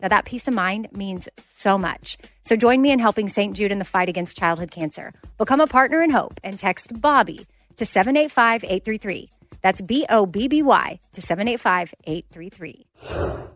Now, that peace of mind means so much. So join me in helping St. Jude in the fight against childhood cancer. Become a partner in hope and text Bobby to 785 833. That's B O B B Y to 785 833.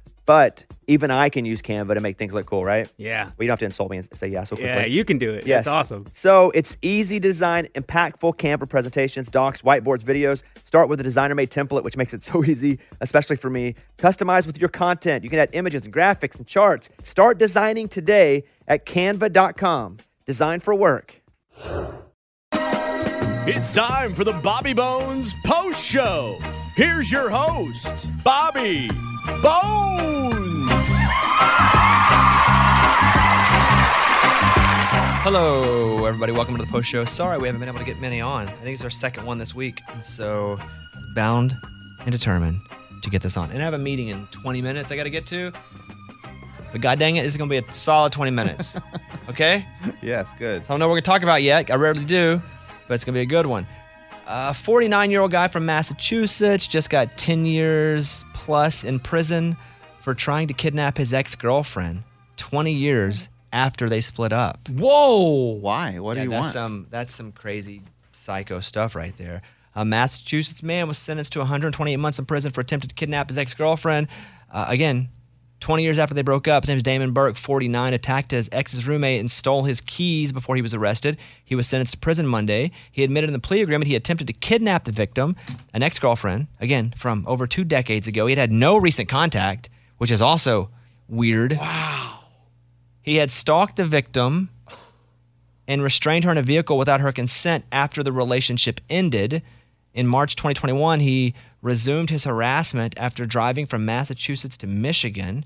But even I can use Canva to make things look cool, right? Yeah. Well, you don't have to insult me and say yeah so quickly. Yeah, you can do it. Yes. It's awesome. So it's easy design, impactful Canva presentations, docs, whiteboards, videos. Start with a designer made template, which makes it so easy, especially for me. Customize with your content. You can add images and graphics and charts. Start designing today at canva.com. Design for work. It's time for the Bobby Bones Post Show. Here's your host, Bobby Bones. Hello, everybody. Welcome to the post show. Sorry we haven't been able to get many on. I think it's our second one this week, and so bound and determined to get this on. And I have a meeting in 20 minutes I got to get to. But god dang it, this is going to be a solid 20 minutes. okay? Yes, good. I don't know what we're going to talk about yet. I rarely do, but it's going to be a good one. A 49 year old guy from Massachusetts just got 10 years plus in prison for trying to kidnap his ex girlfriend 20 years after they split up. Whoa! Why? What Yeah, do you that's want? Some, that's some crazy psycho stuff right there. A Massachusetts man was sentenced to 128 months in prison for attempting to kidnap his ex girlfriend. Uh, again, 20 years after they broke up, his name is Damon Burke, 49, attacked his ex's roommate and stole his keys before he was arrested. He was sentenced to prison Monday. He admitted in the plea agreement he attempted to kidnap the victim, an ex girlfriend, again, from over two decades ago. He had had no recent contact, which is also weird. Wow. He had stalked the victim and restrained her in a vehicle without her consent after the relationship ended. In March 2021, he resumed his harassment after driving from Massachusetts to Michigan.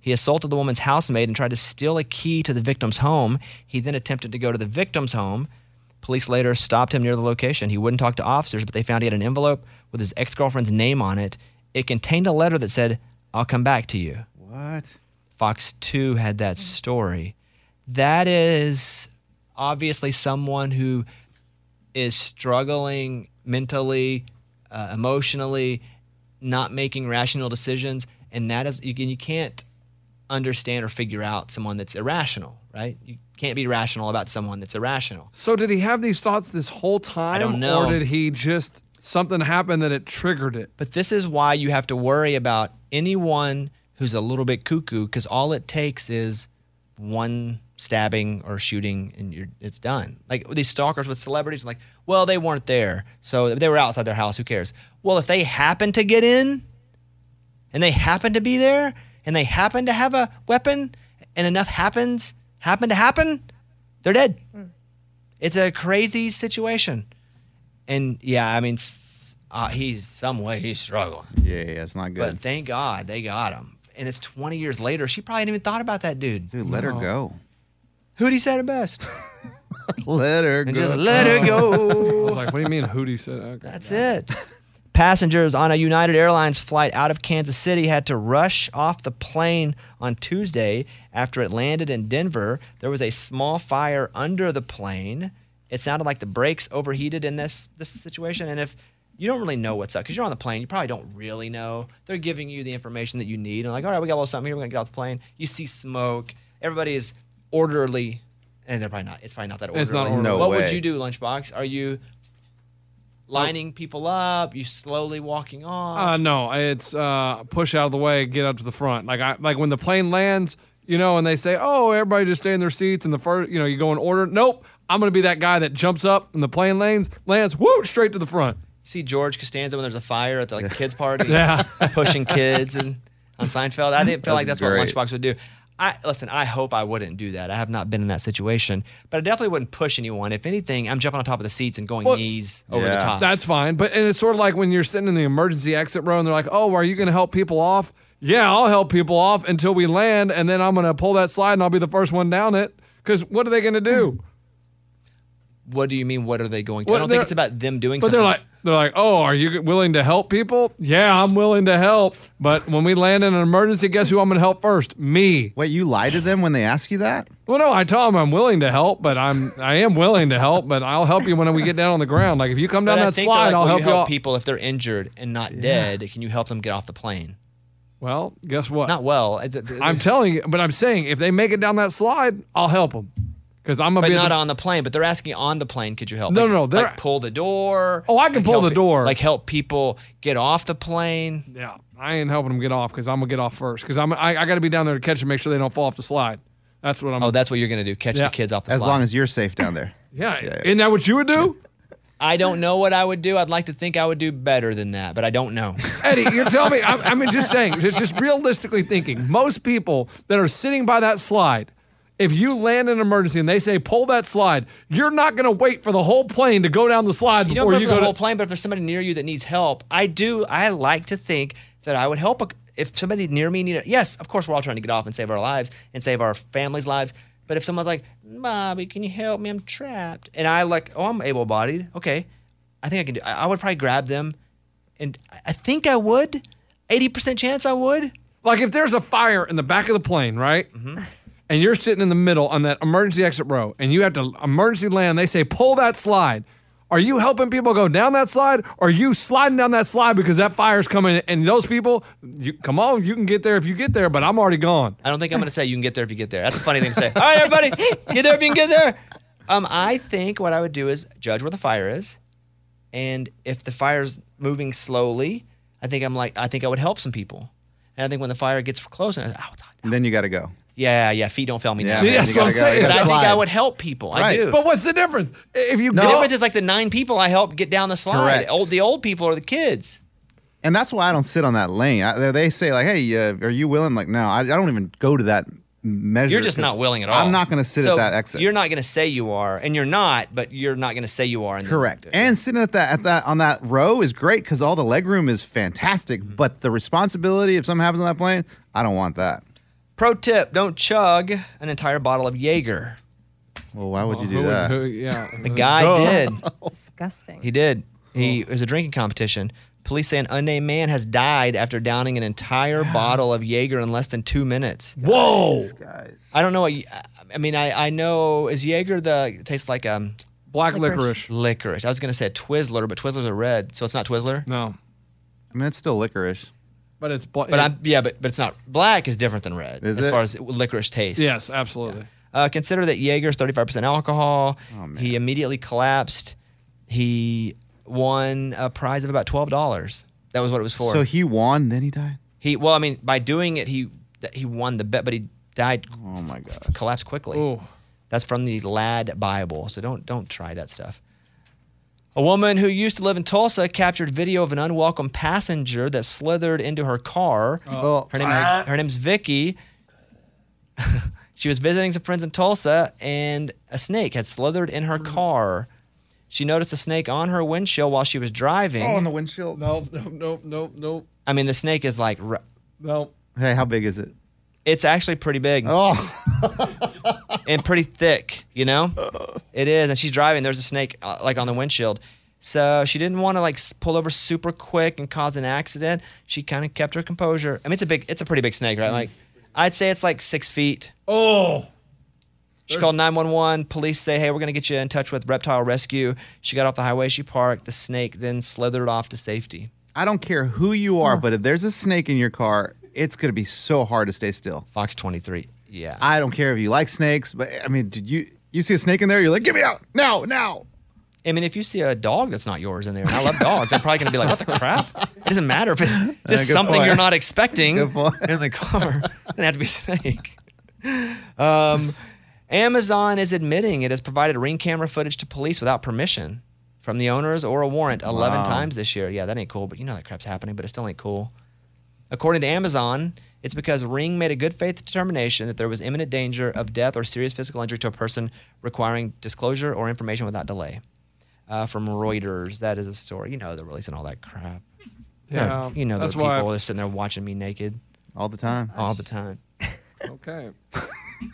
He assaulted the woman's housemaid and tried to steal a key to the victim's home. He then attempted to go to the victim's home. Police later stopped him near the location. He wouldn't talk to officers, but they found he had an envelope with his ex girlfriend's name on it. It contained a letter that said, I'll come back to you. What? Fox 2 had that story. That is obviously someone who is struggling mentally, uh, emotionally, not making rational decisions. And that is, you, can- you can't understand or figure out someone that's irrational, right? You can't be rational about someone that's irrational. So did he have these thoughts this whole time? I don't know. Or did he just something happened that it triggered it? But this is why you have to worry about anyone who's a little bit cuckoo because all it takes is one stabbing or shooting and you're, it's done. Like these stalkers with celebrities, like, well, they weren't there. So they were outside their house. Who cares? Well, if they happen to get in and they happen to be there and they happen to have a weapon and enough happens, happen to happen, they're dead. It's a crazy situation. And yeah, I mean, uh, he's some way he's struggling. Yeah, yeah, it's not good. But thank God they got him. And it's 20 years later. She probably hadn't even thought about that dude. Dude, let her go. Hootie said it best. Let her and go. just let her go. I was like, what do you mean Hootie said? Okay. That's it. Passengers on a United Airlines flight out of Kansas City had to rush off the plane on Tuesday after it landed in Denver. There was a small fire under the plane. It sounded like the brakes overheated in this this situation. And if you don't really know what's up because you're on the plane, you probably don't really know. They're giving you the information that you need. And like, all right, we got a little something here. We're gonna get off the plane. You see smoke. Everybody is orderly, and they're probably not. It's probably not that orderly. It's not orderly. No what would you do, Lunchbox? Are you lining people up? You slowly walking off? Uh, no, it's uh, push out of the way, get up to the front. Like I like when the plane lands, you know, and they say, "Oh, everybody just stay in their seats." And the first, you know, you go in order. Nope, I'm gonna be that guy that jumps up and the plane lands, lands, whoo, straight to the front. See George Costanza when there's a fire at the like, kids party, Yeah. pushing kids and on Seinfeld. I didn't feel like that's That's what. Lunchbox would do. I listen. I hope I wouldn't do that. I have not been in that situation, but I definitely wouldn't push anyone. If anything, I'm jumping on top of the seats and going Well, knees over the top. That's fine, but and it's sort of like when you're sitting in the emergency exit row and they're like, "Oh, are you gonna help people off?" Yeah, I'll help people off until we land, and then I'm gonna pull that slide and I'll be the first one down it. Because what are they gonna do? what do you mean? What are they going to? Well, I don't think it's about them doing But something. they're like, they're like, oh, are you willing to help people? Yeah, I'm willing to help. But when we land in an emergency, guess who I'm going to help first? Me. Wait, you lie to them when they ask you that? Well, no, I tell them I'm willing to help, but I'm I am willing to help, but I'll help you when we get down on the ground. Like if you come down But that think slide, like, I'll will help you you. help people if they're injured and not dead. Can you help them get off the plane? Well, guess what? Not well. I'm telling you, but I'm saying if they make it down that slide, I'll help them because I'm gonna But be not the- on the plane. But they're asking on the plane. Could you help? No, like, no, no, Like pull the door. Oh, I can like pull help the it- door. Like help people get off the plane. Yeah, I ain't helping them get off because I'm gonna get off first because I'm I, I got to be down there to catch them, make sure they don't fall off the slide. That's what I'm. Oh, that's what you're gonna do. Catch Yeah. the kids off the As slide. long as you're safe down there. yeah. yeah. Isn't that what you would do? I don't know what I would do. I'd like to think I would do better than that, but I don't know. Eddie, you're telling me, I, I mean, just saying, just, just realistically thinking, most people that are sitting by that slide, if you land in an emergency and they say pull that slide, you're not going to wait for the whole plane to go down the slide You before you for go the whole to. plane, but if there's somebody near you that needs help, I do. I like to think that I would help. A, if somebody near me needed, yes, of course, we're all trying to get off and save our lives and save our families' lives. But if someone's like, "Bobby, can you help me? I'm trapped," and I like, "Oh, I'm able-bodied. Okay, I think I can do." I, I would probably grab them, and I- I think I would. Eighty percent chance I would. Like if there's a fire in the back of the plane, right? Mm-hmm. And you're sitting in the middle on that emergency exit row, and you have to emergency land. They say pull that slide. Are you helping people go down that slide? Or are you sliding down that slide because that fire's coming? And those people, you, come on, you can get there if you get there, but I'm already gone. I don't think I'm going to say you can get there if you get there. That's a funny thing to say. All right, everybody, get there if you can get there. Um, I think what I would do is judge where the fire is, and if the fire's moving slowly, I think I'm like I think I would help some people. And I think when the fire gets close, and oh, it's hot. And then you got to go. Yeah, yeah, feet don't fail me Yeah, now. See, that's what I'm saying. But I think I would help people. I Right. do. But what's the difference? If you the go, difference is like the nine people I help get down the slide. Correct. Old, the old people are the kids. And that's why I don't sit on that lane. I, they say like, "Hey, uh, are you willing?" Like, no, I, I don't even go to that measure. You're just 'cause not willing at all. I'm not going to sit So at that exit. You're not going to say you are, and you're not, but you're not going to say you are. in the- Correct. And sitting at that at that on that row is great because all the leg room is fantastic. Mm-hmm. But the responsibility if something happens on that plane, I don't want that. Pro tip: Don't chug an entire bottle of Jaeger. Well, why would you Who do would- that? who- yeah, The guy Duh. did. Disgusting. He did. He it was a drinking competition. Police say an unnamed man has died after downing an entire bottle of Jaeger in less than two minutes. Whoa, Guys. I don't know what. you- I mean, I I know is Jaeger the it tastes like um black Licorice. licorice. licorice. I was gonna say a Twizzler, but Twizzlers are red, so it's not Twizzler. No, I mean, it's still licorice. But it's black. But I'm yeah, but but it's not. Black is different than red Is as it? far as licorice taste. yes, absolutely. Uh, consider that Jaeger's 35% alcohol. Oh, man. he immediately collapsed. He won a prize of about $12. That was what it was for. So he won, then he died. he well, I mean, by doing it, he that he won the bet, but he died, Oh my god. collapsed quickly. Oh, That's from the Lad Bible. So don't don't try that stuff. A woman who used to live in Tulsa captured video of an unwelcome passenger that slithered into her car. Uh, well, Her name's uh, her name's Vicky. she was visiting some friends in Tulsa, and a snake had slithered in her mm. car. She noticed a snake on her windshield while she was driving. oh, on the windshield. no, no, no, no, no, I mean, the snake is like, r- no. Hey, how big is it? It's actually pretty big Oh, and pretty thick, you know? It is. And she's driving. There's a snake uh, like on the windshield. So she didn't want to like pull over super quick and cause an accident. She kind of kept her composure. I mean, it's a big, it's a pretty big snake, right? Like, I'd say it's like six feet. Oh, She called 911. Police say, hey, we're going to get you in touch with Reptile Rescue. She got off the highway. She parked. The snake then slithered off to safety. I don't care who you are, but if there's a snake in your car, it's gonna be so hard to stay still. Fox 23. Yeah. I don't care if you like snakes, but I mean, did you you see a snake in there? You're like, get me out now, now. I mean, if you see a dog that's not yours in there, and I love dogs, I'm probably going to be like, what the crap? It doesn't matter if it's just something point. you're not expecting in the car. It doesn't have to be a snake. Um, Amazon is admitting it has provided ring camera footage to police without permission from the owners or a warrant 11 Wow. times this year. Yeah, that ain't cool, but you know that crap's happening, but it still ain't cool. According to Amazon, it's because Ring made a good faith determination that there was imminent danger of death or serious physical injury to a person requiring disclosure or information without delay. Uh, from Reuters, that is a story. You know they're releasing all that crap. yeah. You know those people why. are sitting there watching me naked All the time. all the time. Okay.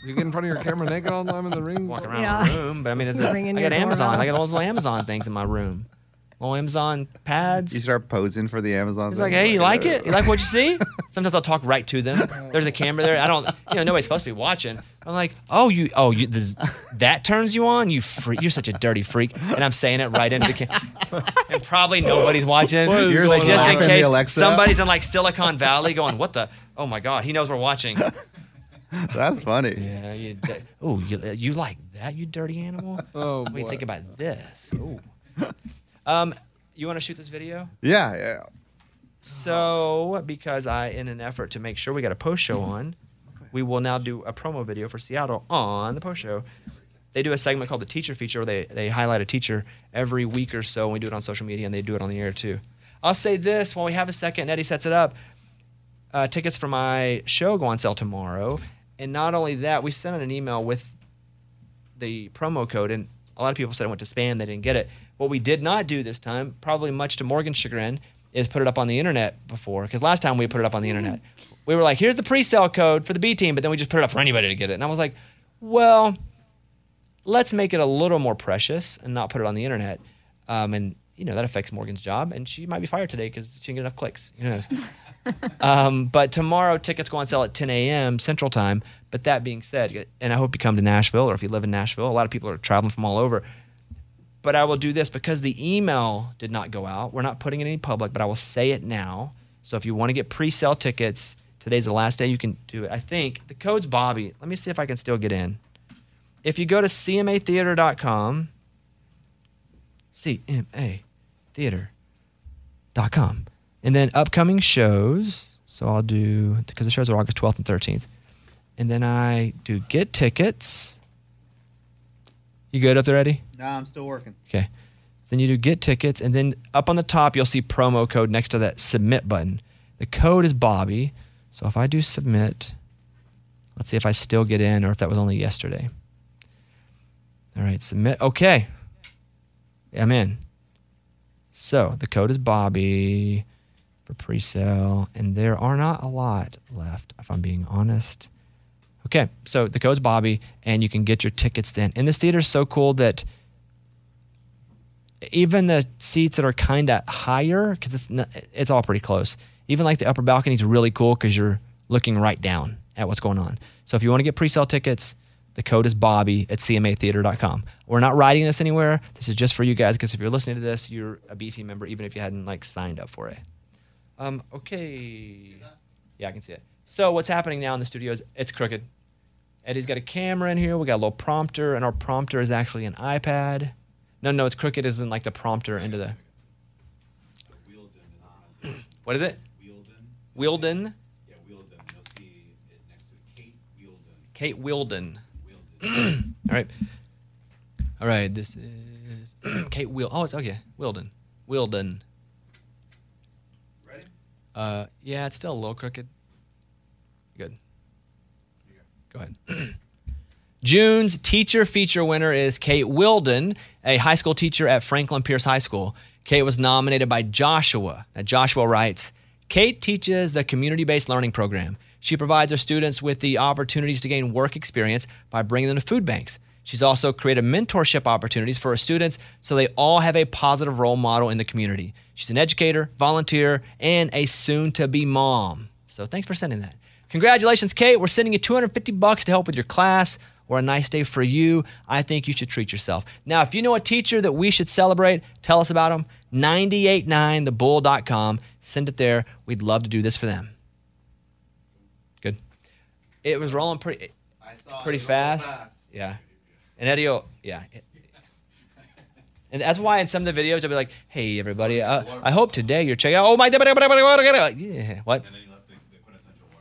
you get in front of your camera naked all the time in the ring. Walking around Yeah. the room, but I mean, it's a, I Ringing got Amazon. I got all those little Amazon things in my room. Little Amazon pads. You start posing for the Amazon. He's thing. like, hey, you like it? You like what you see? Sometimes I'll talk right to them. There's a camera there. I don't, you know, nobody's supposed to be watching. I'm like, oh, you, oh, you, this, that turns you on? You freak. You're such a dirty freak. And I'm saying it right into the camera. and probably nobody's watching. You're like just in case Alexa. somebody's in like Silicon Valley going, what the? Oh my God, he knows we're watching. That's funny. Yeah, you, oh, you, you like that, you dirty animal? Oh, What do you boy. think about this? Ooh. Um, you want to shoot this video? Yeah, yeah. So, because I, in an effort to make sure we got a post show on, we will now do a promo video for Seattle on the post show. They do a segment called the Teacher Feature where they, they highlight a teacher every week or so, and we do it on social media, and they do it on the air too. I'll say this while we have a second, Eddie sets it up. Uh, tickets for my show go on sale tomorrow. And not only that, we sent out an email with the promo code, and a lot of people said it went to spam, they didn't get it. What we did not do this time, probably much to Morgan's chagrin, is put it up on the internet before. Because last time we put it up on the internet, we were like, here's the pre sale code for the B team, but then we just put it up for anybody to get it. And I was like, well, let's make it a little more precious and not put it on the internet. Um, and, you know, that affects Morgan's job, and she might be fired today because she didn't get enough clicks. Who knows? um, but tomorrow, tickets go on sale at 10 a.m. Central Time. But that being said, and I hope you come to Nashville, or if you live in Nashville, a lot of people are traveling from all over. But I will do this because the email did not go out. We're not putting it in any public, but I will say it now. So if you want to get pre sale tickets, today's the last day you can do it. I think the code's Bobby. Let me see if I can still get in. If you go to cmatheater.com, CMA theater.com. And then upcoming shows. So I'll do, because the shows are August 12th and 13th. And then I do get tickets. You good up there, Eddie? No, I'm still working. Okay. Then you do get tickets. And then up on the top, you'll see promo code next to that submit button. The code is Bobby. So if I do submit, let's see if I still get in or if that was only yesterday. All right, submit. Okay. I'm in. So the code is Bobby for pre sale, and there are not a lot left, if I'm being honest. Okay, so the code's Bobby, and you can get your tickets then. And this theater is so cool that even the seats that are kind of higher, because it's not, it's all pretty close. Even like the upper balcony is really cool because you're looking right down at what's going on. So if you want to get pre-sale tickets, the code is Bobby at cmatheater.com. We're not writing this anywhere. This is just for you guys because if you're listening to this, you're a BT member, even if you hadn't like signed up for it. Um, okay. Yeah, I can see it. So what's happening now in the studio is it's crooked. Eddie's got a camera in here. We got a little prompter, and our prompter is actually an iPad. No, no, it's crooked as in like the prompter into the. What is it? Wielden. Yeah, Wielden. You'll see it next to Kate Wielden. Kate Wilden. All right. All right. This is Kate Wiel. Oh, it's okay. Wielden. Wielden. Ready? Uh, yeah, it's still a little crooked. Good. Go ahead. June's teacher feature winner is Kate Wilden, a high school teacher at Franklin Pierce High School. Kate was nominated by Joshua. Now, Joshua writes, Kate teaches the community based learning program. She provides her students with the opportunities to gain work experience by bringing them to food banks. She's also created mentorship opportunities for her students so they all have a positive role model in the community. She's an educator, volunteer, and a soon to be mom. So thanks for sending that. Congratulations, Kate. We're sending you 250 bucks to help with your class or a nice day for you. I think you should treat yourself. Now, if you know a teacher that we should celebrate, tell us about them. 989thebull.com. Send it there. We'd love to do this for them. Good. It was rolling pretty pretty fast. Yeah. And Eddie, will, yeah. And that's why in some of the videos I'll be like, "Hey everybody, uh, I hope today you're checking out." Oh my! Yeah. What?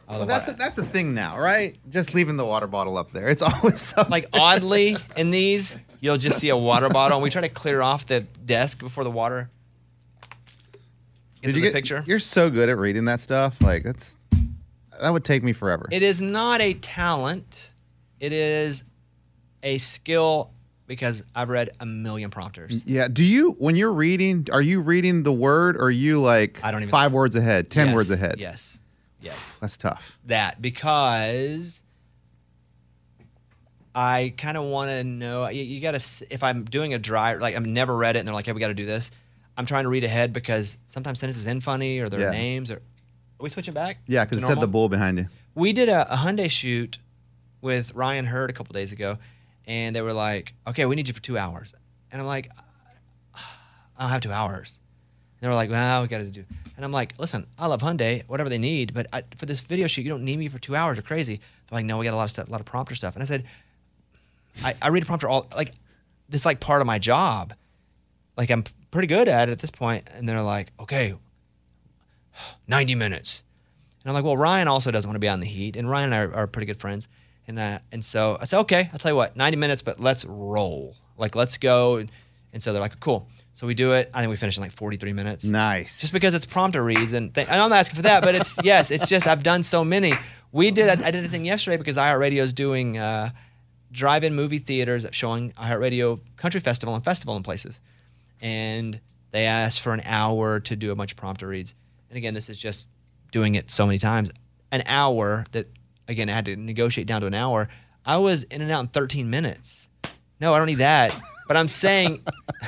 Well, that's a, that's a thing now, right? Just leaving the water bottle up there. It's always something. like oddly in these, you'll just see a water bottle, and we try to clear off the desk before the water. Did you get, picture? You're so good at reading that stuff. Like that's that would take me forever. It is not a talent. It is a skill because I've read a million prompters. yeah. Do you when you're reading? Are you reading the word? or Are you like I don't even- five words ahead, ten Yes, words ahead? Yes. Yes. That's tough. that because I kind of want to know. You, you got to, if I'm doing a dry, like I've never read it and they're like, hey, we got to do this. I'm trying to read ahead because sometimes sentences end funny or their Yeah. names or. Are we switching back? Yeah, because it said the bull behind you. We did a, a Hyundai shoot with Ryan Hurd a couple days ago, and they were like, "Okay, we need you for two hours," and I'm like, "I don't have two hours." They were like, "Well, we got to do," and I'm like, "Listen, I love Hyundai, whatever they need, but I, for this video shoot, you don't need me for two hours. You're crazy." They're like, "No, we got a lot of stuff, a lot of prompter stuff," and I said, "I, I read a prompter all like this, is like part of my job. Like I'm pretty good at it at this point." And they're like, "Okay, 90 minutes." And I'm like, well, Ryan also doesn't want to be in the heat, and Ryan and I are, are pretty good friends, and uh, and so I said, okay, I'll tell you what, 90 minutes, but let's roll, like let's go, and, and so they're like, cool. So we do it. I think we finish in like 43 minutes. Nice. Just because it's prompter reads, and, th- and I'm not asking for that, but it's yes, it's just I've done so many. We did. I, I did a thing yesterday because iHeartRadio is doing uh, drive-in movie theaters showing iHeartRadio Country Festival and festival in places, and they asked for an hour to do a bunch of prompter reads. And again, this is just doing it so many times. An hour that again I had to negotiate down to an hour. I was in and out in 13 minutes. No, I don't need that. But I'm saying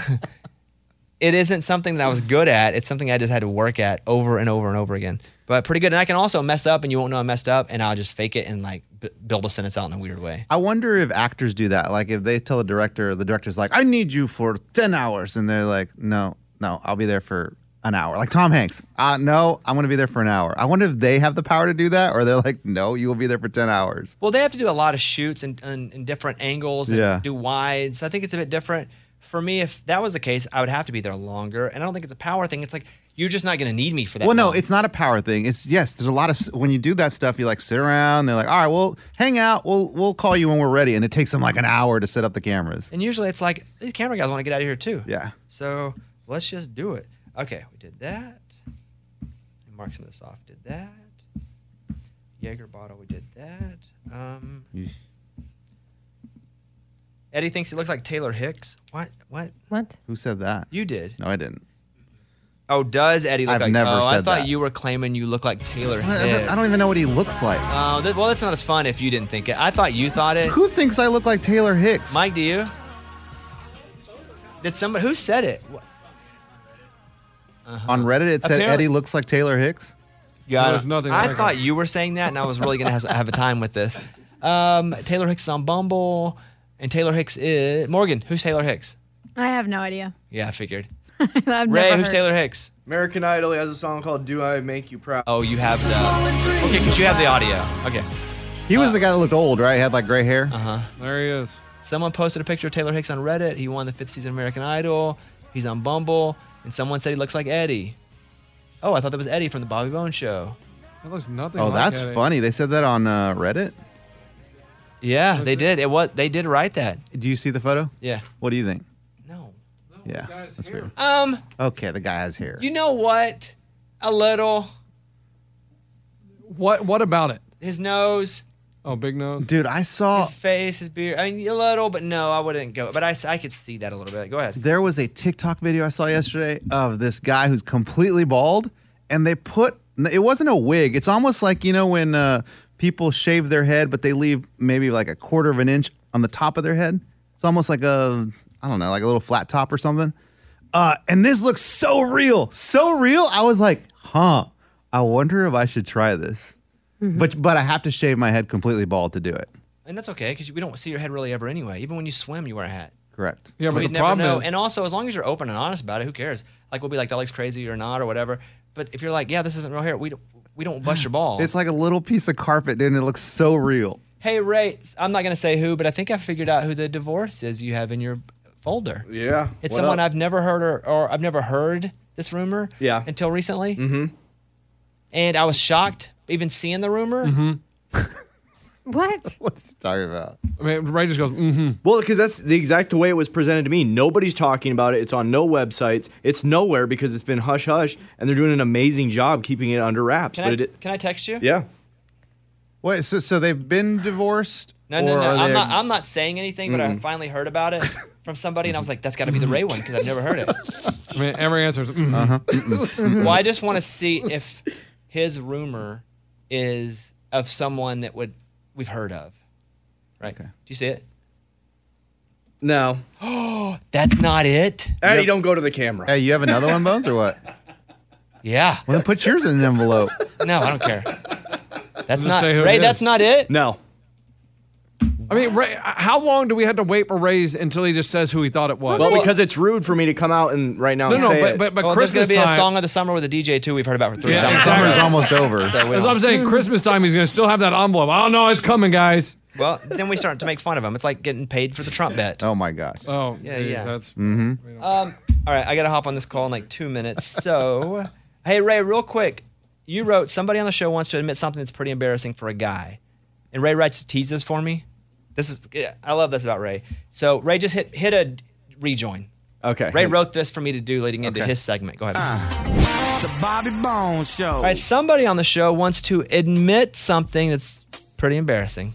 it isn't something that I was good at. It's something I just had to work at over and over and over again. But pretty good. And I can also mess up and you won't know I messed up and I'll just fake it and like b- build a sentence out in a weird way. I wonder if actors do that. Like if they tell the director, the director's like, "I need you for ten hours," and they're like, "No, no, I'll be there for an hour." Like Tom Hanks, uh, "No, I'm going to be there for an hour." I wonder if they have the power to do that, or they're like, "No, you will be there for ten hours." Well, they have to do a lot of shoots and in, different angles and Yeah. do wides. I think it's a bit different. For me, if that was the case, I would have to be there longer. And I don't think it's a power thing. It's like you're just not going to need me for that. Well, no, long. it's not a power thing. It's yes, there's a lot of when you do that stuff, you like sit around. They're like, "All right, well, hang out. We'll we'll call you when we're ready," and it takes them like an hour to set up the cameras. And usually it's like these camera guys want to get out of here too. Yeah. So let's just do it. Okay, we did that. Mark some of this off. Did that. Jaeger bottle. We did that. Um, Eddie thinks he looks like Taylor Hicks. What? What? What? Who said that? You did. No, I didn't. Oh, does Eddie look I've like? never oh, I said thought that. you were claiming you look like Taylor I Hicks. don't, I don't even know what he looks like. Oh, that, well, that's not as fun if you didn't think it. I thought you thought it. Who thinks I look like Taylor Hicks? Mike, do you? Did somebody who said it? What- On Reddit, it said Apparently- Eddie looks like Taylor Hicks. Yeah, There's nothing I like thought it. you were saying that, and I was really gonna have, have a time with this. Um, Taylor Hicks is on Bumble, and Taylor Hicks is Morgan. Who's Taylor Hicks? I have no idea. Yeah, I figured. I've Ray, never who's heard. Taylor Hicks? American Idol has a song called "Do I Make You Proud." Oh, you have the okay, because you have the audio. Okay. He was the guy that looked old, right? He had like gray hair. Uh huh. There he is. Someone posted a picture of Taylor Hicks on Reddit. He won the fifth season of American Idol. He's on Bumble, and someone said he looks like Eddie. Oh, I thought that was Eddie from the Bobby Bones show. That looks nothing. Oh, like that's Eddie. funny. They said that on uh, Reddit. Yeah, Was they it? did. It was they did write that. Do you see the photo? Yeah. What do you think? No. Yeah, guy's that's hair. weird. Um, Okay, the guy has hair. you know what? A little. What? What about it? His nose, Oh, big nose. Dude, I saw his face, his beard. I mean, a little, but no, I wouldn't go. But I, I could see that a little bit. Go ahead. there was a TikTok video I saw yesterday of this guy who's completely bald, and they put it wasn't a wig. It's almost like you know when uh, people shave their head, but they leave maybe like a quarter of an inch on the top of their head. It's almost like a I don't know, like a little flat top or something. Uh, and this looks so real, so real. I was like, huh. I wonder if I should try this. But but I have to shave my head completely bald to do it. And that's okay because we don't see your head really ever anyway. Even when you swim, you wear a hat. Correct. Yeah, but We'd the never problem know. is, And also, as long as you're open and honest about it, who cares? Like we'll be like, that looks crazy or not or whatever. But if you're like, yeah, this isn't real hair, we don't, we don't bust your balls. It's like a little piece of carpet, dude, and it looks so real. hey Ray, I'm not gonna say who, but I think I figured out who the divorce is you have in your folder. Yeah. It's what someone up? I've never heard or, or I've never heard this rumor. Yeah. Until recently. Mm-hmm. And I was shocked even seeing the rumor. Mm-hmm. What? What's he talking about? I mean, Ray just goes, mm-hmm. Well, because that's the exact way it was presented to me. Nobody's talking about it. It's on no websites. It's nowhere because it's been hush hush, and they're doing an amazing job keeping it under wraps. Can but I it, can I text you? yeah. Wait, so so they've been divorced? No, no, or no. are I'm they- not. I'm not saying anything, but I finally heard about it from somebody, and I was like, "That's got to be the Ray one" because I've never heard it. I mean, every answer is, mm-hmm. Uh-huh. well, I just want to see if his rumor is of someone that would we've heard of. Right? Okay. Do you see it? No. Oh, that's not it. Eddie, don't go to the camera. Hey, you have another one, Bones, or what? Yeah. Well, then put yours in an envelope. No, I don't care. That's Does it not say who Ray. is? That's not it. No. I mean, Ray, how long do we have to wait for Ray's until he just says who he thought it was? Well, because it's rude for me to come out and right now no, and no, say but, it. but, but Well, there's Christmas gonna be time. a song of the summer with a DJ too. We've heard about for three Yeah, summers. exactly. Summer's almost over. So we As I'm saying, Christmas time, he's going to still have that envelope. Oh, no, it's coming, guys. well, then we start to make fun of him. It's like getting paid for the Trump bet. Oh my gosh. Oh, Yeah, geez, yeah. That's, Um, all right, I gotta hop on this call in like two minutes. So, hey Ray, real quick, you wrote somebody on the show wants to admit something that's pretty embarrassing for a guy, and Ray writes tease this for me. This is yeah, I love this about Ray. So Ray just hit hit a rejoin. okay. Ray wrote this for me to do leading into Okay. his segment. Go ahead. It's the Bobby Bones Show. All right, somebody on the show wants to admit something that's pretty embarrassing,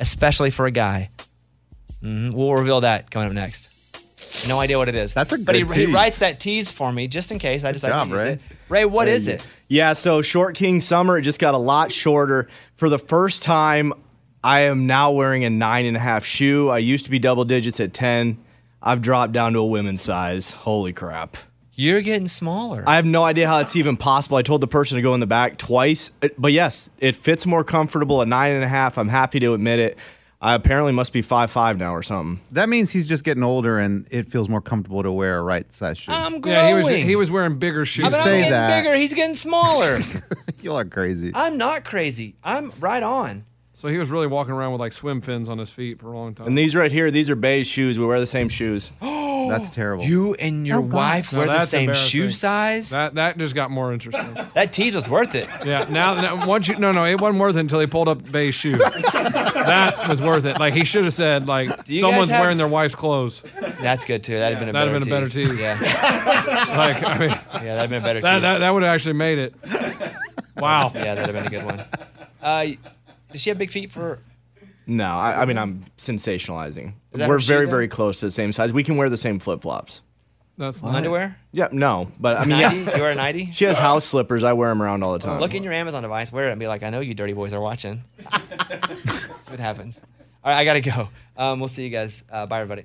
especially for a guy. Mhm, We'll reveal that coming up next. No idea what it is. That's a but he, good he tease. writes that tease for me just in case I decide job, to use Ray. it. Ray, what is it? Yeah, so Short King Summer, it just got a lot shorter. For the first time, I am now wearing a nine and a half shoe. I used to be double digits at 10. I've dropped down to a women's size. Holy crap. You're getting smaller. I have no idea how it's even possible. I told the person to go in the back twice. Uh, But yes, it fits more comfortable at nine and a half. I'm happy to admit it. I apparently must be five five now or something. That means he's just getting older and it feels more comfortable to wear a right size shoe. I'm growing. yeah, he was he was wearing bigger shoes. I mean, I'm say getting that. bigger. He's getting smaller. you are crazy. I'm not crazy. I'm right on. So he was really walking around with like swim fins on his feet for a long time. And these right here, these are Bay's shoes. We wear the same shoes. Oh That's terrible. You and your Oh, God. wife No, wear the that's same embarrassing. shoe size. That, that that just got more interesting. That tease was worth it. Yeah. Now, now once you no no it wasn't worth it until he pulled up Bay's shoe. that was worth it. Like he should have said like you someone's have- wearing their wife's clothes. That's good too. That'd have been a That'd better have been a better tease. Yeah, Like I mean yeah, that'd have been a better that tease. that, that would have actually made it. Wow. Yeah, that'd have been a good one. Uh, does she have big feet for? No, I, I mean I'm sensationalizing. We're very very close to the same size. We can wear the same flip flops. That's not, Underwear? Yeah, no, but I mean, Nighty? yeah. You wear a nighty? She has house slippers. I wear them around all the time. Look in your Amazon device, wear it, and be like, I know you dirty boys are watching. See what happens. All right, I gotta go. Um, we'll see you guys. Uh, bye, everybody.